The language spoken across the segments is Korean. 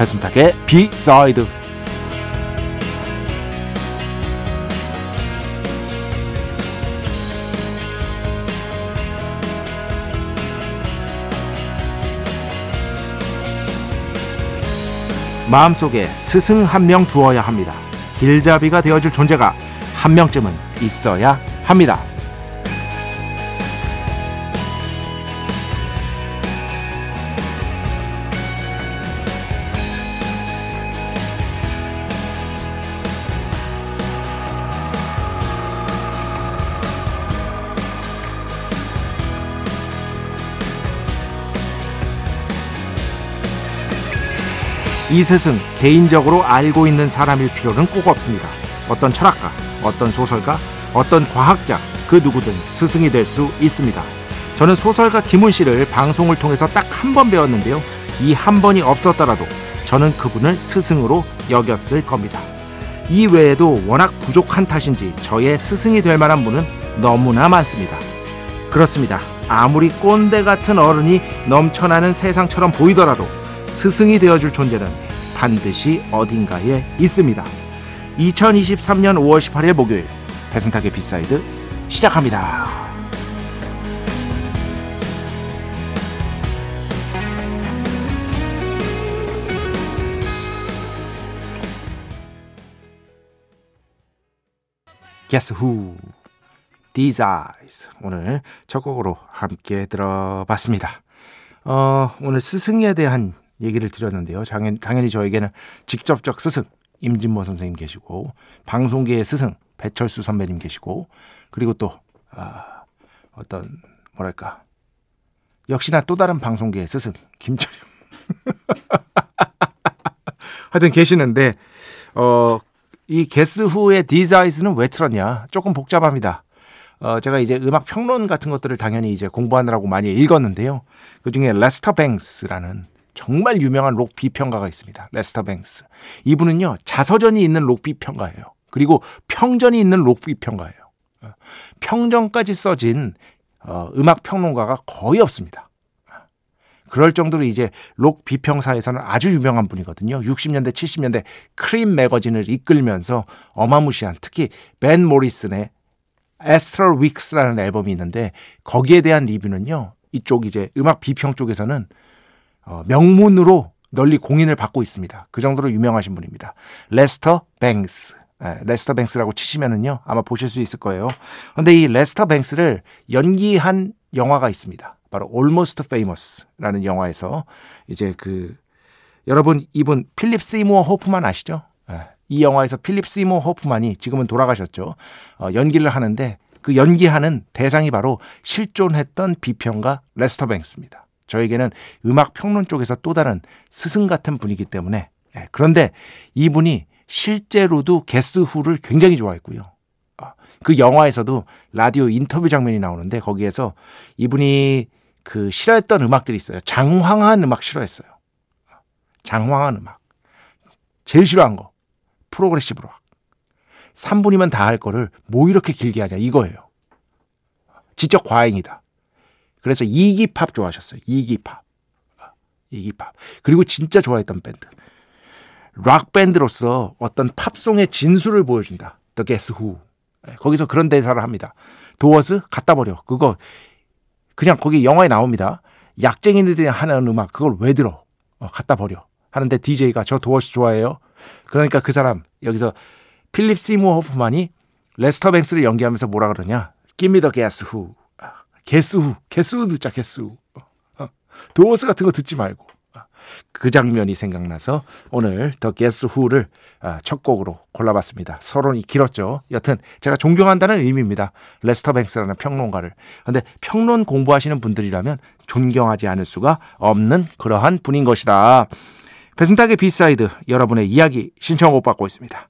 배순탁의 비사이드 마음속에 스승 한 명 두어야 합니다. 길잡이가 되어줄 존재가 한 명쯤은 있어야 합니다. 이 스승 개인적으로 알고 있는 사람일 필요는 꼭 없습니다. 어떤 철학가, 어떤 소설가, 어떤 과학자 그 누구든 스승이 될 수 있습니다. 저는 소설가 김훈 씨를 방송을 통해서 딱 한 번 배웠는데요. 이 한 번이 없었더라도 저는 그분을 스승으로 여겼을 겁니다. 이 외에도 워낙 부족한 탓인지 저의 스승이 될 만한 분은 너무나 많습니다. 그렇습니다. 아무리 꼰대 같은 어른이 넘쳐나는 세상처럼 보이더라도 스승이 되어줄 존재는 반드시 어딘가에 있습니다. 2023년 5월 18일 목요일 배순탁의 B side 시작합니다. Who These Eyes 오늘 첫 곡으로 함께 들어봤습니다. 어, 오늘 스승에 대한 얘기를 드렸는데요. 당연, 당연히 저에게는 직접적 스승 임진모 선생님 계시고 방송계의 스승 배철수 선배님 계시고 그리고 또 아, 어떤 뭐랄까 역시나 또 다른 방송계의 스승 김철영 하여튼 계시는데 어, 이 Guess Who의 These Eyes는 왜 틀었냐 조금 복잡합니다. 어, 제가 이제 음악 평론 같은 것들을 당연히 이제 공부하느라고 많이 읽었는데요. 그 중에 레스터 뱅스라는 정말 유명한 록 비평가가 있습니다. 레스터 뱅스. 이분은요, 자서전이 있는 록 비평가예요. 그리고 평전이 있는 록 비평가예요. 어, 평전까지 써진 어, 음악 평론가가 거의 없습니다. 그럴 정도로 이제 록 비평사에서는 아주 유명한 분이거든요. 60년대, 70년대 Creem 매거진을 이끌면서 어마무시한 특히 밴 모리슨의 Astral Weeks라는 앨범이 있는데 거기에 대한 리뷰는요. 이쪽 이제 음악 비평 쪽에서는 어, 명문으로 널리 공인을 받고 있습니다. 그 정도로 유명하신 분입니다. 레스터 뱅스. 네, 레스터 뱅스라고 치시면은요. 아마 보실 수 있을 거예요. 근데 이 레스터 뱅스를 연기한 영화가 있습니다. 바로 Almost Famous라는 영화에서 이제 그 여러분 이분 필립 시모어 호프만 아시죠? 네, 이 영화에서 필립 시모 호프만이 지금은 돌아가셨죠. 어, 연기를 하는데 그 연기하는 대상이 바로 실존했던 비평가 레스터 뱅스입니다. 저에게는 음악 평론 쪽에서 또 다른 스승 같은 분이기 때문에 예, 그런데 이분이 실제로도 Guess Who를 굉장히 좋아했고요. 어, 그 영화에서도 라디오 인터뷰 장면이 나오는데 거기에서 이분이 그 싫어했던 음악들이 있어요. 장황한 음악 싫어했어요. 장황한 음악. 제일 싫어한 거. progressive rock. 3분이면 다 할 거를 뭐 이렇게 길게 하냐 이거예요. 지적 과잉이다. 그래서 이기팝 좋아하셨어요. 이기팝. 이기팝. 그리고 진짜 좋아했던 밴드. 락 밴드로서 어떤 팝송의 진수를 보여준다. The Guess Who. 네, 거기서 그런 대사를 합니다. Doors 갖다 버려. 그거 그냥 거기 영화에 나옵니다. 약쟁이들이 하는 음악 그걸 왜 들어? 어, 갖다 버려. 하는데 DJ가 저 Doors 좋아해요. 그러니까 그 사람 여기서 필립 시모 호프만이 레스터 뱅스를 연기하면서 뭐라 그러냐? Give me The Guess Who. Guess Who 듣자, Who. 어, Doors 같은 거 듣지 말고. 그 장면이 생각나서 오늘 The Guess Who를 아, 첫 곡으로 골라봤습니다. 서론이 길었죠. 여튼 제가 존경한다는 의미입니다. 레스터 뱅스라는 평론가를. 근데 평론 공부하시는 분들이라면 존경하지 않을 수가 없는 그러한 분인 것이다. 배순탁의 B side 여러분의 이야기 신청곡 받고 있습니다.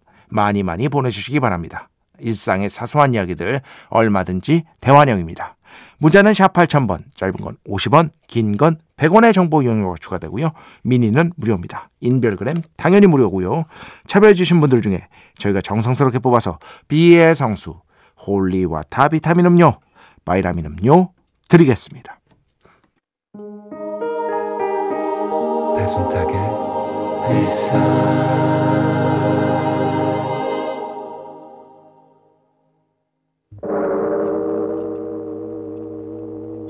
많이 많이 보내주시기 바랍니다. 일상의 사소한 이야기들 얼마든지 대환영입니다. 문자는 샵 8000번, 짧은 건 50원, 긴 건 100원의 정보 이용료가 추가되고요. 미니는 무료입니다. 인별그램 당연히 무료고요. 참여해 주신 분들 중에 저희가 정성스럽게 뽑아서 B의 성수, holy water 비타민 음료, 바이라민 음료 드리겠습니다. 배순탁의 회사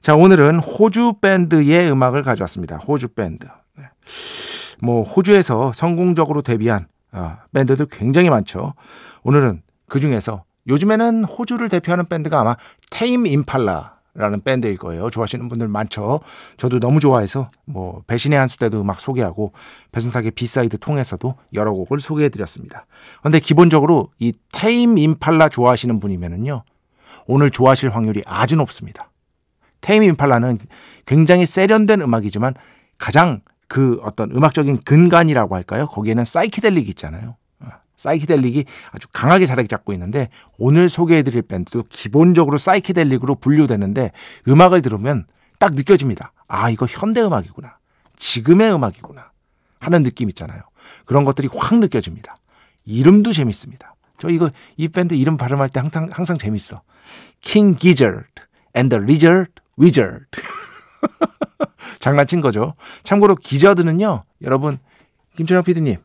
자, 오늘은 호주 밴드의 음악을 가져왔습니다. 호주 밴드. 네. 뭐, 호주에서 성공적으로 데뷔한 아, 밴드들 굉장히 많죠. 오늘은 그 중에서 요즘에는 호주를 대표하는 밴드가 아마 Tame Impala라는 밴드일 거예요. 좋아하시는 분들 많죠. 저도 너무 좋아해서 뭐 배신의 한수 때도 음악 소개하고 배순탁의 B side 통해서도 여러 곡을 소개해 드렸습니다. 근데 기본적으로 이 Tame Impala 좋아하시는 분이면은요. 오늘 좋아하실 확률이 아주 높습니다. Tame Impala는 굉장히 세련된 음악이지만 가장 그 어떤 음악적인 근간이라고 할까요? 거기에는 사이키델릭 있잖아요. 어, 사이키델릭이 아주 강하게 자리 잡고 있는데 오늘 소개해드릴 밴드도 기본적으로 사이키델릭으로 분류되는데 음악을 들으면 딱 느껴집니다. 아 이거 현대 음악이구나. 지금의 음악이구나 하는 느낌 있잖아요. 그런 것들이 확 느껴집니다. 이름도 재밌습니다. 저 이거 이 밴드 이름 발음할 때 항상 항상 재밌어. King Gizzard and the Lizard 위저드. 장난친 거죠. 참고로 기저드는요, 여러분, 김철영 PD님,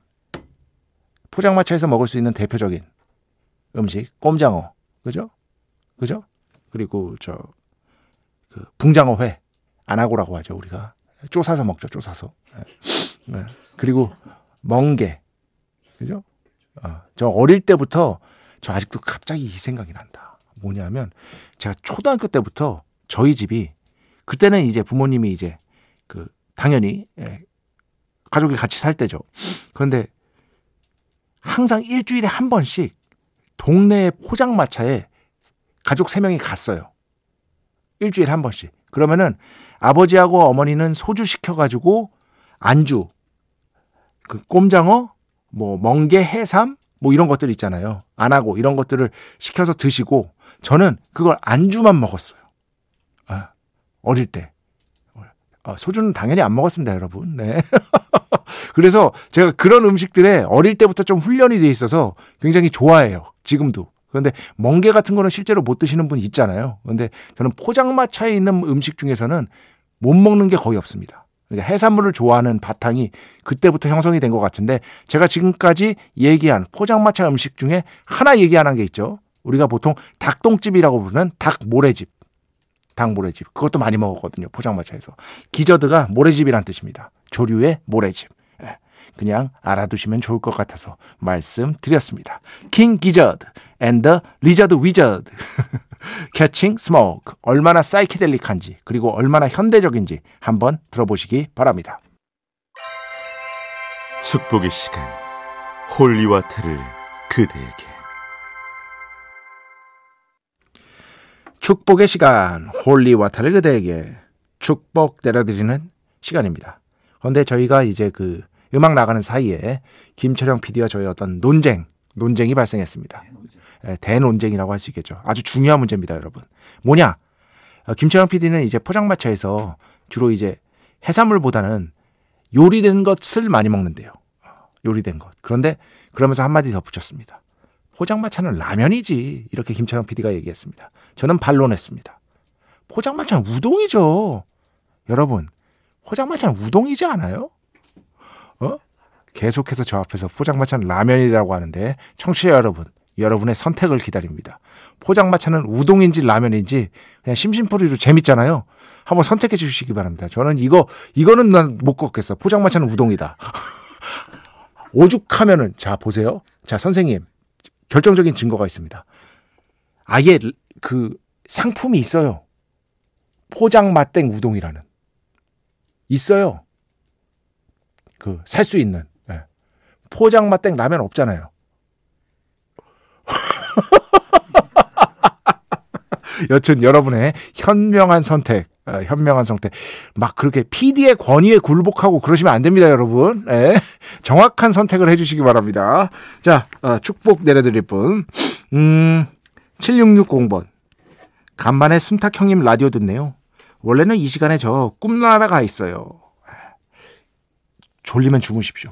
포장마차에서 먹을 수 있는 대표적인 음식, 꼼장어. 그죠? 그죠? 그리고 저, 그, 붕장어회. 안하고라고 하죠, 우리가. 쪼사서 먹죠, 쪼사서. 네. 네. 그리고 멍게. 그죠? 어, 저 어릴 때부터 저 아직도 갑자기 이 생각이 난다. 뭐냐면 제가 초등학교 때부터 저희 집이 그때는 이제 부모님이 이제 그 당연히 예, 가족이 같이 살 때죠. 그런데 항상 일주일에 한 번씩 동네 포장마차에 가족 세 명이 갔어요. 일주일에 한 번씩. 그러면은 아버지하고 어머니는 소주 시켜가지고 안주, 그 꼼장어, 뭐 멍게, 해삼, 뭐 이런 것들 있잖아요. 안 하고 이런 것들을 시켜서 드시고 저는 그걸 안주만 먹었어요. 아, 어릴 때. 아, 소주는 당연히 안 먹었습니다, 여러분. 네. 그래서 제가 그런 음식들에 어릴 때부터 좀 훈련이 돼 있어서 굉장히 좋아해요. 지금도. 그런데 멍게 같은 거는 실제로 못 드시는 분 있잖아요. 그런데 저는 포장마차에 있는 음식 중에서는 못 먹는 게 거의 없습니다. 그러니까 해산물을 좋아하는 바탕이 그때부터 형성이 된 것 같은데 제가 지금까지 얘기한 포장마차 음식 중에 하나 얘기 안 한 게 있죠. 우리가 보통 닭똥집이라고 부르는 닭 모래집. 닭 모래집. 그것도 많이 먹었거든요. 포장마차에서. gizzard가 모래집이란 뜻입니다. 조류의 모래집. 예, 그냥 알아두시면 좋을 것 같아서 말씀드렸습니다. King Gizzard the Lizard Wizard. Catching Smoke. 얼마나 사이키델릭한지 그리고 얼마나 현대적인지 한번 들어보시기 바랍니다. 축복의 시간 holy water를 그대에게 축복의 시간 holy water를 그대에게 축복 내려드리는 시간입니다. 그런데 저희가 이제 그 음악 나가는 사이에 김철영 PD와 저희 어떤 논쟁, 논쟁이 발생했습니다. 예, 대논쟁이라고 할 수 있겠죠. 아주 중요한 문제입니다, 여러분. 뭐냐? 어, 김철영 PD는 이제 포장마차에서 주로 이제 해산물보다는 요리된 것을 많이 먹는데요. 요리된 것. 그런데 그러면서 한마디 더 붙였습니다. 포장마차는 라면이지. 이렇게 김철영 PD가 얘기했습니다. 저는 반론했습니다. 포장마차는 우동이죠. 여러분, 포장마차는 우동이지 않아요? 어? 계속해서 저 앞에서 포장마차는 라면이라고 하는데 청취자 여러분, 여러분의 선택을 기다립니다. 포장마차는 우동인지 라면인지 그냥 심심풀이로 재밌잖아요. 한번 선택해 주시기 바랍니다. 저는 이거 이거는 난 못 걷겠어. 포장마차는 우동이다. 오죽하면은 자 보세요. 자 선생님 결정적인 증거가 있습니다. 아예 그 상품이 있어요. 포장마땡 우동이라는 있어요. 그 살 수 있는 네. 포장마땡 라면 없잖아요. 여튼 여러분의 현명한 선택, 어, 현명한 선택. 막 그렇게 PD의 권위에 굴복하고 그러시면 안 됩니다, 여러분. 예. 정확한 선택을 해주시기 바랍니다. 자, 어, 축복 내려드릴 분. 음, 7660번. 간만에 순탁 형님 라디오 듣네요. 원래는 이 시간에 저 꿈나라가 있어요. 졸리면 주무십시오.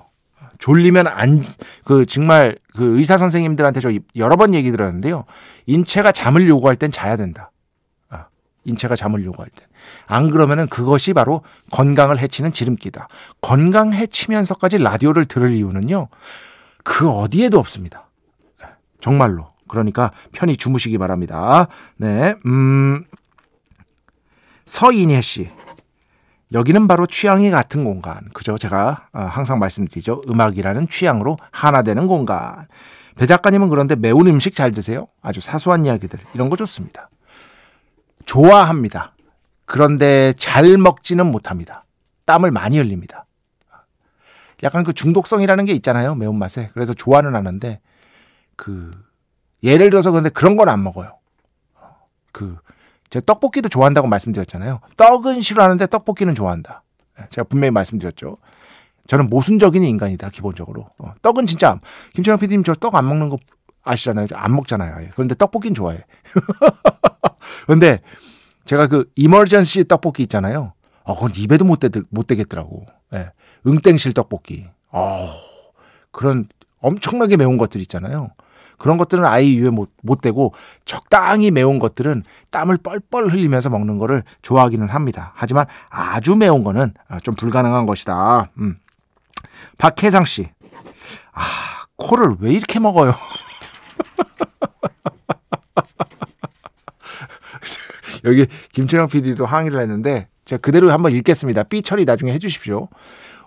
졸리면 안, 그, 정말, 그 의사 선생님들한테 저 여러 번 얘기 들었는데요. 인체가 잠을 요구할 땐 자야 된다. 아, 인체가 잠을 요구할 땐. 안 그러면은 그것이 바로 건강을 해치는 지름기다. 건강 해치면서까지 라디오를 들을 이유는요. 그 어디에도 없습니다. 정말로. 그러니까 편히 주무시기 바랍니다. 네, 음, 서인혜 씨. 여기는 바로 취향이 같은 공간. 그죠? 제가 어, 항상 말씀드리죠. 음악이라는 취향으로 하나 되는 공간. 배 작가님은 그런데 매운 음식 잘 드세요? 아주 사소한 이야기들. 이런 거 좋습니다. 좋아합니다. 그런데 잘 먹지는 못합니다. 땀을 많이 흘립니다. 약간 그 중독성이라는 게 있잖아요. 매운맛에. 그래서 좋아는 하는데, 그, 예를 들어서 그런데 그런 건 안 먹어요. 그, 제가 떡볶이도 좋아한다고 말씀드렸잖아요. 떡은 싫어하는데 떡볶이는 좋아한다. 예, 제가 분명히 말씀드렸죠. 저는 모순적인 인간이다, 기본적으로. 어, 떡은 진짜, 김철영 PD님 저 떡 안 먹는 거 아시잖아요. 안 먹잖아요. 그런데 떡볶이는 좋아해. 근데 제가 그 이머전시 떡볶이 있잖아요. 어, 그건 입에도 못, 대, 못 되겠더라고. 예. 응땡실 떡볶이. 어, 그런 엄청나게 매운 것들 있잖아요. 그런 것들은 아예 입에 못, 못 대고 적당히 매운 것들은 땀을 뻘뻘 흘리면서 먹는 거를 좋아하기는 합니다. 하지만 아주 매운 거는 아, 좀 불가능한 것이다. 음. 박혜상 씨. 아, 코를 왜 이렇게 먹어요? 여기 김철영 PD도 항의를 했는데 제가 그대로 한번 읽겠습니다. 삐 처리 나중에 해주십시오.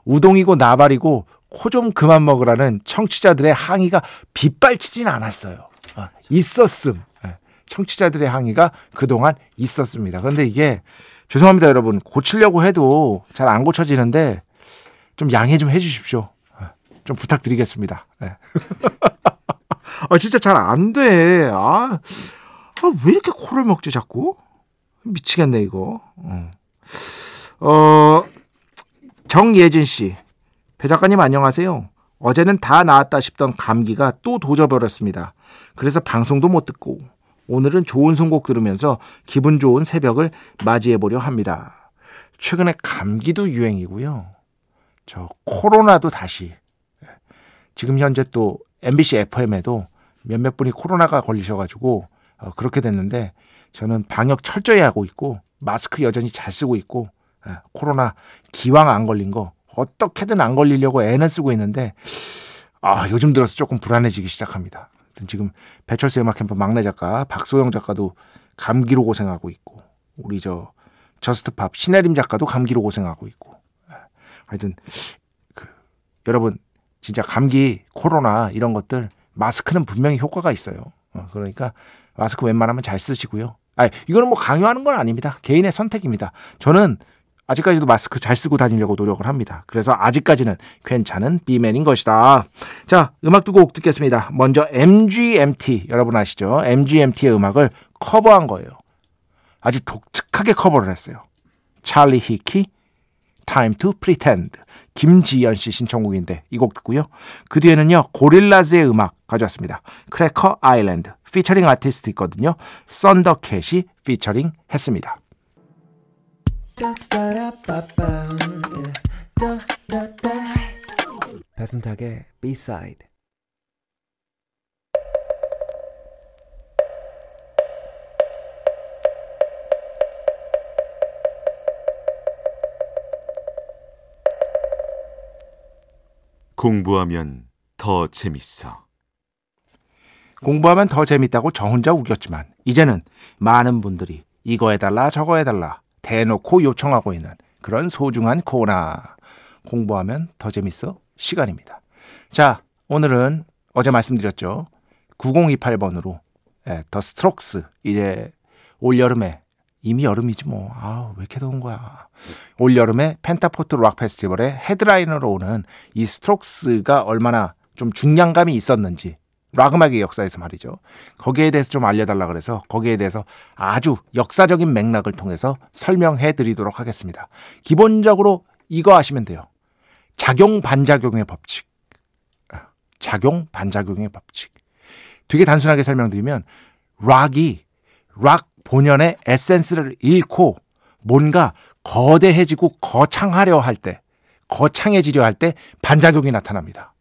우동이고 나발이고 코 좀 그만 먹으라는 청취자들의 항의가 빗발치진 않았어요. 아, 있었음. 예, 청취자들의 항의가 그동안 있었습니다. 그런데 이게 죄송합니다, 여러분. 고치려고 해도 잘 안 고쳐지는데 좀 양해 좀 해주십시오. 아, 좀 부탁드리겠습니다. 네. 아, 진짜 잘 안 돼. 아, 아, 왜 이렇게 코를 먹지, 자꾸? 미치겠네, 이거. 어, 어 정예진 씨. 배 작가님 안녕하세요. 어제는 다 나았다 싶던 감기가 또 도져버렸습니다. 그래서 방송도 못 듣고 오늘은 좋은 선곡 들으면서 기분 좋은 새벽을 맞이해 보려 합니다. 최근에 감기도 유행이고요. 저 코로나도 다시 지금 현재 또 MBC FM에도 몇몇 분이 코로나가 걸리셔가지고 어, 그렇게 됐는데 저는 방역 철저히 하고 있고 마스크 여전히 잘 쓰고 있고 예, 코로나 기왕 안 걸린 거 어떻게든 안 걸리려고 애는 쓰고 있는데 아 요즘 들어서 조금 불안해지기 시작합니다. 지금 배철수 음악 캠프 막내 작가 박소영 작가도 감기로 고생하고 있고 우리 저 저스트팝 신혜림 작가도 감기로 고생하고 있고 하여튼 그 여러분 진짜 감기 코로나 이런 것들 마스크는 분명히 효과가 있어요. 어, 그러니까 마스크 웬만하면 잘 쓰시고요. 아 이거는 뭐 강요하는 건 아닙니다. 개인의 선택입니다. 저는 아직까지도 마스크 잘 쓰고 다니려고 노력을 합니다. 그래서 아직까지는 괜찮은 비맨인 것이다. 자, 음악 두곡 듣겠습니다. 먼저 MGMT, 여러분 아시죠? MGMT의 음악을 커버한 거예요. 아주 독특하게 커버를 했어요. 찰리 히키, Time to Pretend. 김지연 씨 신청곡인데 이 곡 듣고요. 그 뒤에는요. 고릴라즈의 음악 가져왔습니다. Cracker Island 피처링 아티스트 있거든요. 썬더캣이 피처링 했습니다. 배순탁의 B-side 공부하면 더 재밌어. 공부하면 더 재밌다고 저 혼자 우겼지만 이제는 많은 분들이 이거 해달라 저거 해달라 대놓고 요청하고 있는 그런 소중한 코너 공부하면 더 재밌어 시간입니다. 자 오늘은 어제 말씀드렸죠. 9028번으로 예, 더 스트록스 이제 올 여름에 이미 여름이지 뭐. 아, 왜 이렇게 더운 거야. 올 여름에 펜타포트 락 페스티벌에 headliner로 오는 이 스트록스가 얼마나 좀 중량감이 있었는지 락 음악의 역사에서 말이죠. 거기에 대해서 좀 알려달라 그래서 거기에 대해서 아주 역사적인 맥락을 통해서 설명해 드리도록 하겠습니다. 기본적으로 이거 아시면 돼요. 작용 반작용의 법칙. 작용 반작용의 법칙. 되게 단순하게 설명드리면 락이 락 본연의 에센스를 잃고 뭔가 거대해지고 거창하려 할 때, 거창해지려 할 때 반작용이 나타납니다.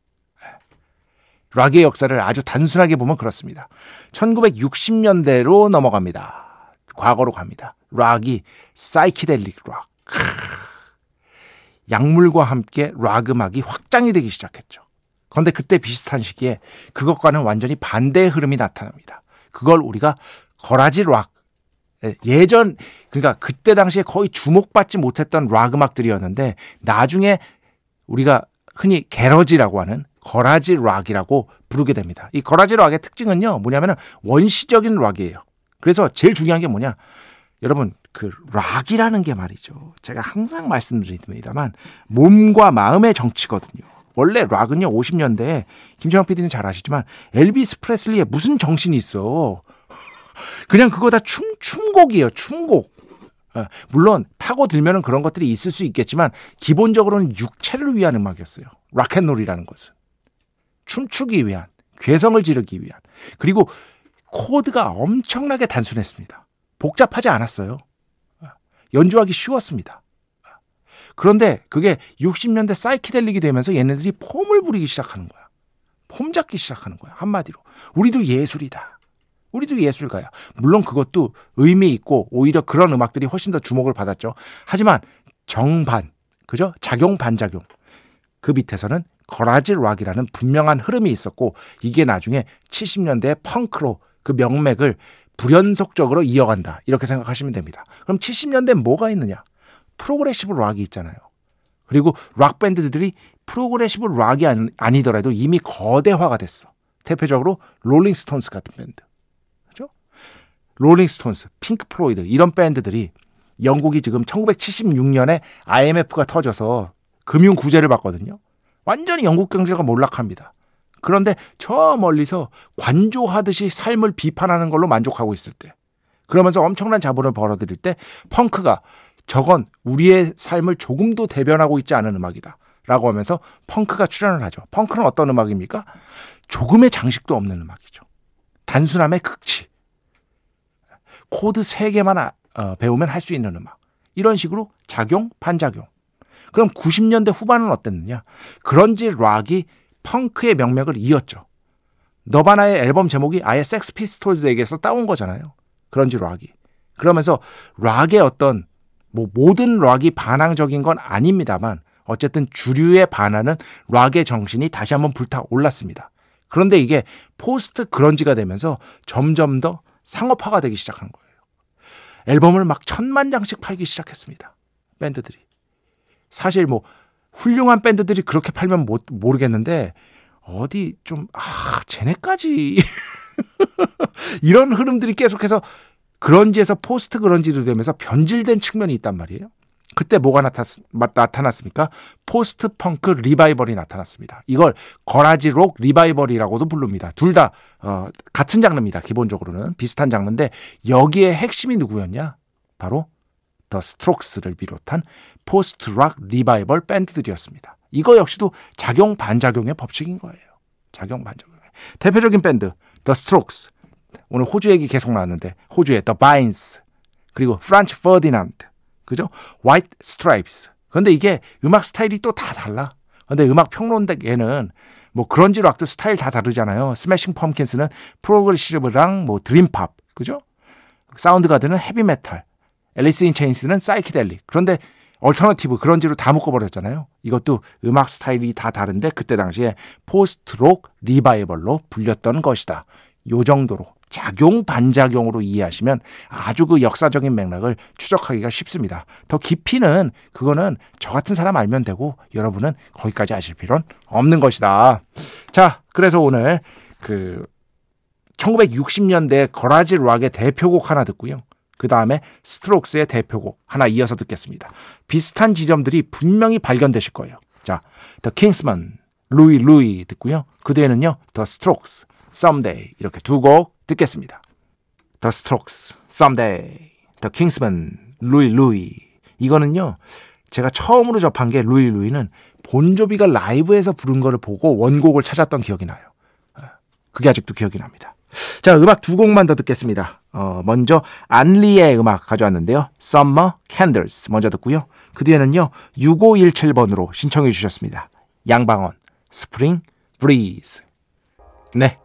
락의 역사를 아주 단순하게 보면 그렇습니다. 1960년대로 넘어갑니다. 과거로 갑니다. 락이 사이키델릭 락. 약물과 함께 락 음악이 확장이 되기 시작했죠. 그런데 그때 비슷한 시기에 그것과는 완전히 반대의 흐름이 나타납니다. 그걸 우리가 garage 락, 예, 예전 그러니까 그때 당시에 거의 주목받지 못했던 락 음악들이었는데 나중에 우리가 흔히 garage라고 하는 garage 락이라고 부르게 됩니다. 이 garage 락의 특징은요 뭐냐면은 원시적인 락이에요. 그래서 제일 중요한 게 뭐냐 여러분 그 락이라는 게 말이죠. 제가 항상 말씀드립니다만 몸과 마음의 정치거든요. 원래 락은요 50년대에 김정환 PD는 잘 아시지만 엘비스 프레슬리에 무슨 정신이 있어. 그냥 그거 다 춤, 춤곡이에요. 춤곡. 어, 물론 파고들면은 그런 것들이 있을 수 있겠지만 기본적으로는 육체를 위한 음악이었어요. 락앤롤이라는 것은. 춤추기 위한, 괴성을 지르기 위한. 그리고 코드가 엄청나게 단순했습니다. 복잡하지 않았어요. 어, 연주하기 쉬웠습니다. 어, 그런데 그게 60년대 사이키델릭이 되면서 얘네들이 폼을 부리기 시작하는 거야. 폼 잡기 시작하는 거야. 한마디로. 우리도 예술이다. 우리도 예술가야. 물론 그것도 의미 있고 오히려 그런 음악들이 훨씬 더 주목을 받았죠. 하지만 정반, 그죠? 작용 반작용. 그 밑에서는 거라지 락이라는 분명한 흐름이 있었고 이게 나중에 70년대 펑크로 그 명맥을 불연속적으로 이어간다. 이렇게 생각하시면 됩니다. 그럼 70년대 뭐가 있느냐? progressive 락이 있잖아요. 그리고 락 밴드들이 progressive 락이 아니 더라도 이미 거대화가 됐어. 대표적으로 롤링스톤스 같은 밴드. 롤링스톤스, 핑크 플로이드 이런 밴드들이 영국이 지금 1976년에 IMF가 터져서 금융 구제를 받거든요. 완전히 영국 경제가 몰락합니다. 그런데 저 멀리서 관조하듯이 삶을 비판하는 걸로 만족하고 있을 때 그러면서 엄청난 자본을 벌어들일 때 펑크가 저건 우리의 삶을 조금도 대변하고 있지 않은 음악이다. 라고 하면서 펑크가 출현을 하죠. 펑크는 어떤 음악입니까? 조금의 장식도 없는 음악이죠. 단순함의 극치. 코드 3개만 아, 어, 배우면 할 수 있는 음악. 이런 식으로 작용, 반작용. 그럼 90년대 후반은 어땠느냐? 그런지 락이 펑크의 명맥을 이었죠. 너바나의 앨범 제목이 아예 섹스 피스톨즈에게서 따온 거잖아요. 그런지 락이. 그러면서 락의 어떤 뭐 모든 락이 반항적인 건 아닙니다만 어쨌든 주류에 반하는 락의 정신이 다시 한번 불타 올랐습니다. 그런데 이게 post grunge가 되면서 점점 더 상업화가 되기 시작한 거예요. 앨범을 막 천만 장씩 팔기 시작했습니다. 밴드들이. 사실 뭐 훌륭한 밴드들이 그렇게 팔면 못, 모르겠는데 어디 좀, 아, 쟤네까지. 이런 흐름들이 계속해서 grunge에서 post grunge로 되면서 변질된 측면이 있단 말이에요. 그때 뭐가 나타, 나타났습니까? post punk revival이 나타났습니다. 이걸 garage 록 revival이라고도 부릅니다. 둘 다 어, 같은 장르입니다. 기본적으로는 비슷한 장르인데 여기에 핵심이 누구였냐? 바로 더 스트록스를 비롯한 post 락 revival 밴드들이었습니다. 이거 역시도 작용 반작용의 법칙인 거예요. 작용 반작용. 대표적인 밴드 더 스트록스. 오늘 호주 얘기 계속 나왔는데 호주의 더 바인스 그리고 프란츠 퍼디난드 그죠? 화이트 스트라이프스. 근데 이게 음악 스타일이 또 다 달라. 근데 음악 평론대에는 뭐 그런지 락도 스타일 다 다르잖아요. 스매싱 펌킨스는 progressive랑 뭐 dream pop 그죠? 사운드 가드는 헤비메탈. 앨리스 인 체인스는 사이키델릭. 그런데 alternative grunge로 다 묶어버렸잖아요. 이것도 음악 스타일이 다 다른데 그때 당시에 post 록 revival로 불렸던 것이다. 요 정도로 작용 반작용으로 이해하시면 아주 그 역사적인 맥락을 추적하기가 쉽습니다. 더 깊이는 그거는 저 같은 사람 알면 되고 여러분은 거기까지 아실 필요는 없는 것이다. 자, 그래서 오늘 그 1960년대 거라지 락의 대표곡 하나 듣고요. 그 다음에 스트록스의 대표곡 하나 이어서 듣겠습니다. 비슷한 지점들이 분명히 발견되실 거예요. 자, The Kingsman, 루이 루이 듣고요. 그 뒤에는요, The Strokes, Someday 이렇게 두 곡 듣겠습니다. The Strokes, Someday, The Kingsman, 루이 루이 이거는요, 제가 처음으로 접한 게 루이 루이는 본조비가 라이브에서 부른 거를 보고 원곡을 찾았던 기억이 나요. 그게 아직도 기억이 납니다. 자, 음악 두 곡만 더 듣겠습니다. 어, 먼저 안리의 음악 가져왔는데요. Summer Candles 먼저 듣고요. 그 뒤에는요. 6517번으로 신청해 주셨습니다. 양방원 Spring Breeze. 네.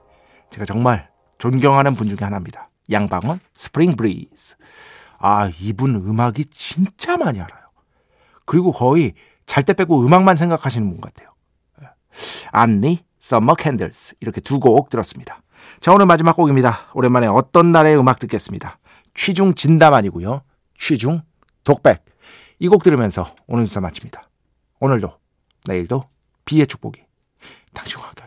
제가 정말 존경하는 분 중에 하나입니다. 양방원 Spring Breeze. 아, 이분 음악이 진짜 많이 알아요. 그리고 거의 잘 때 빼고 음악만 생각하시는 분 같아요. 안리 Summer Candles 이렇게 두 곡 들었습니다. 자, 오늘 마지막 곡입니다. 오랜만에 어떤 날의 음악 듣겠습니다. 취중 진담 아니고요. 취중 독백. 이 곡 들으면서 오늘 순서 마칩니다. 오늘도 내일도 비의 축복이 당신과 함께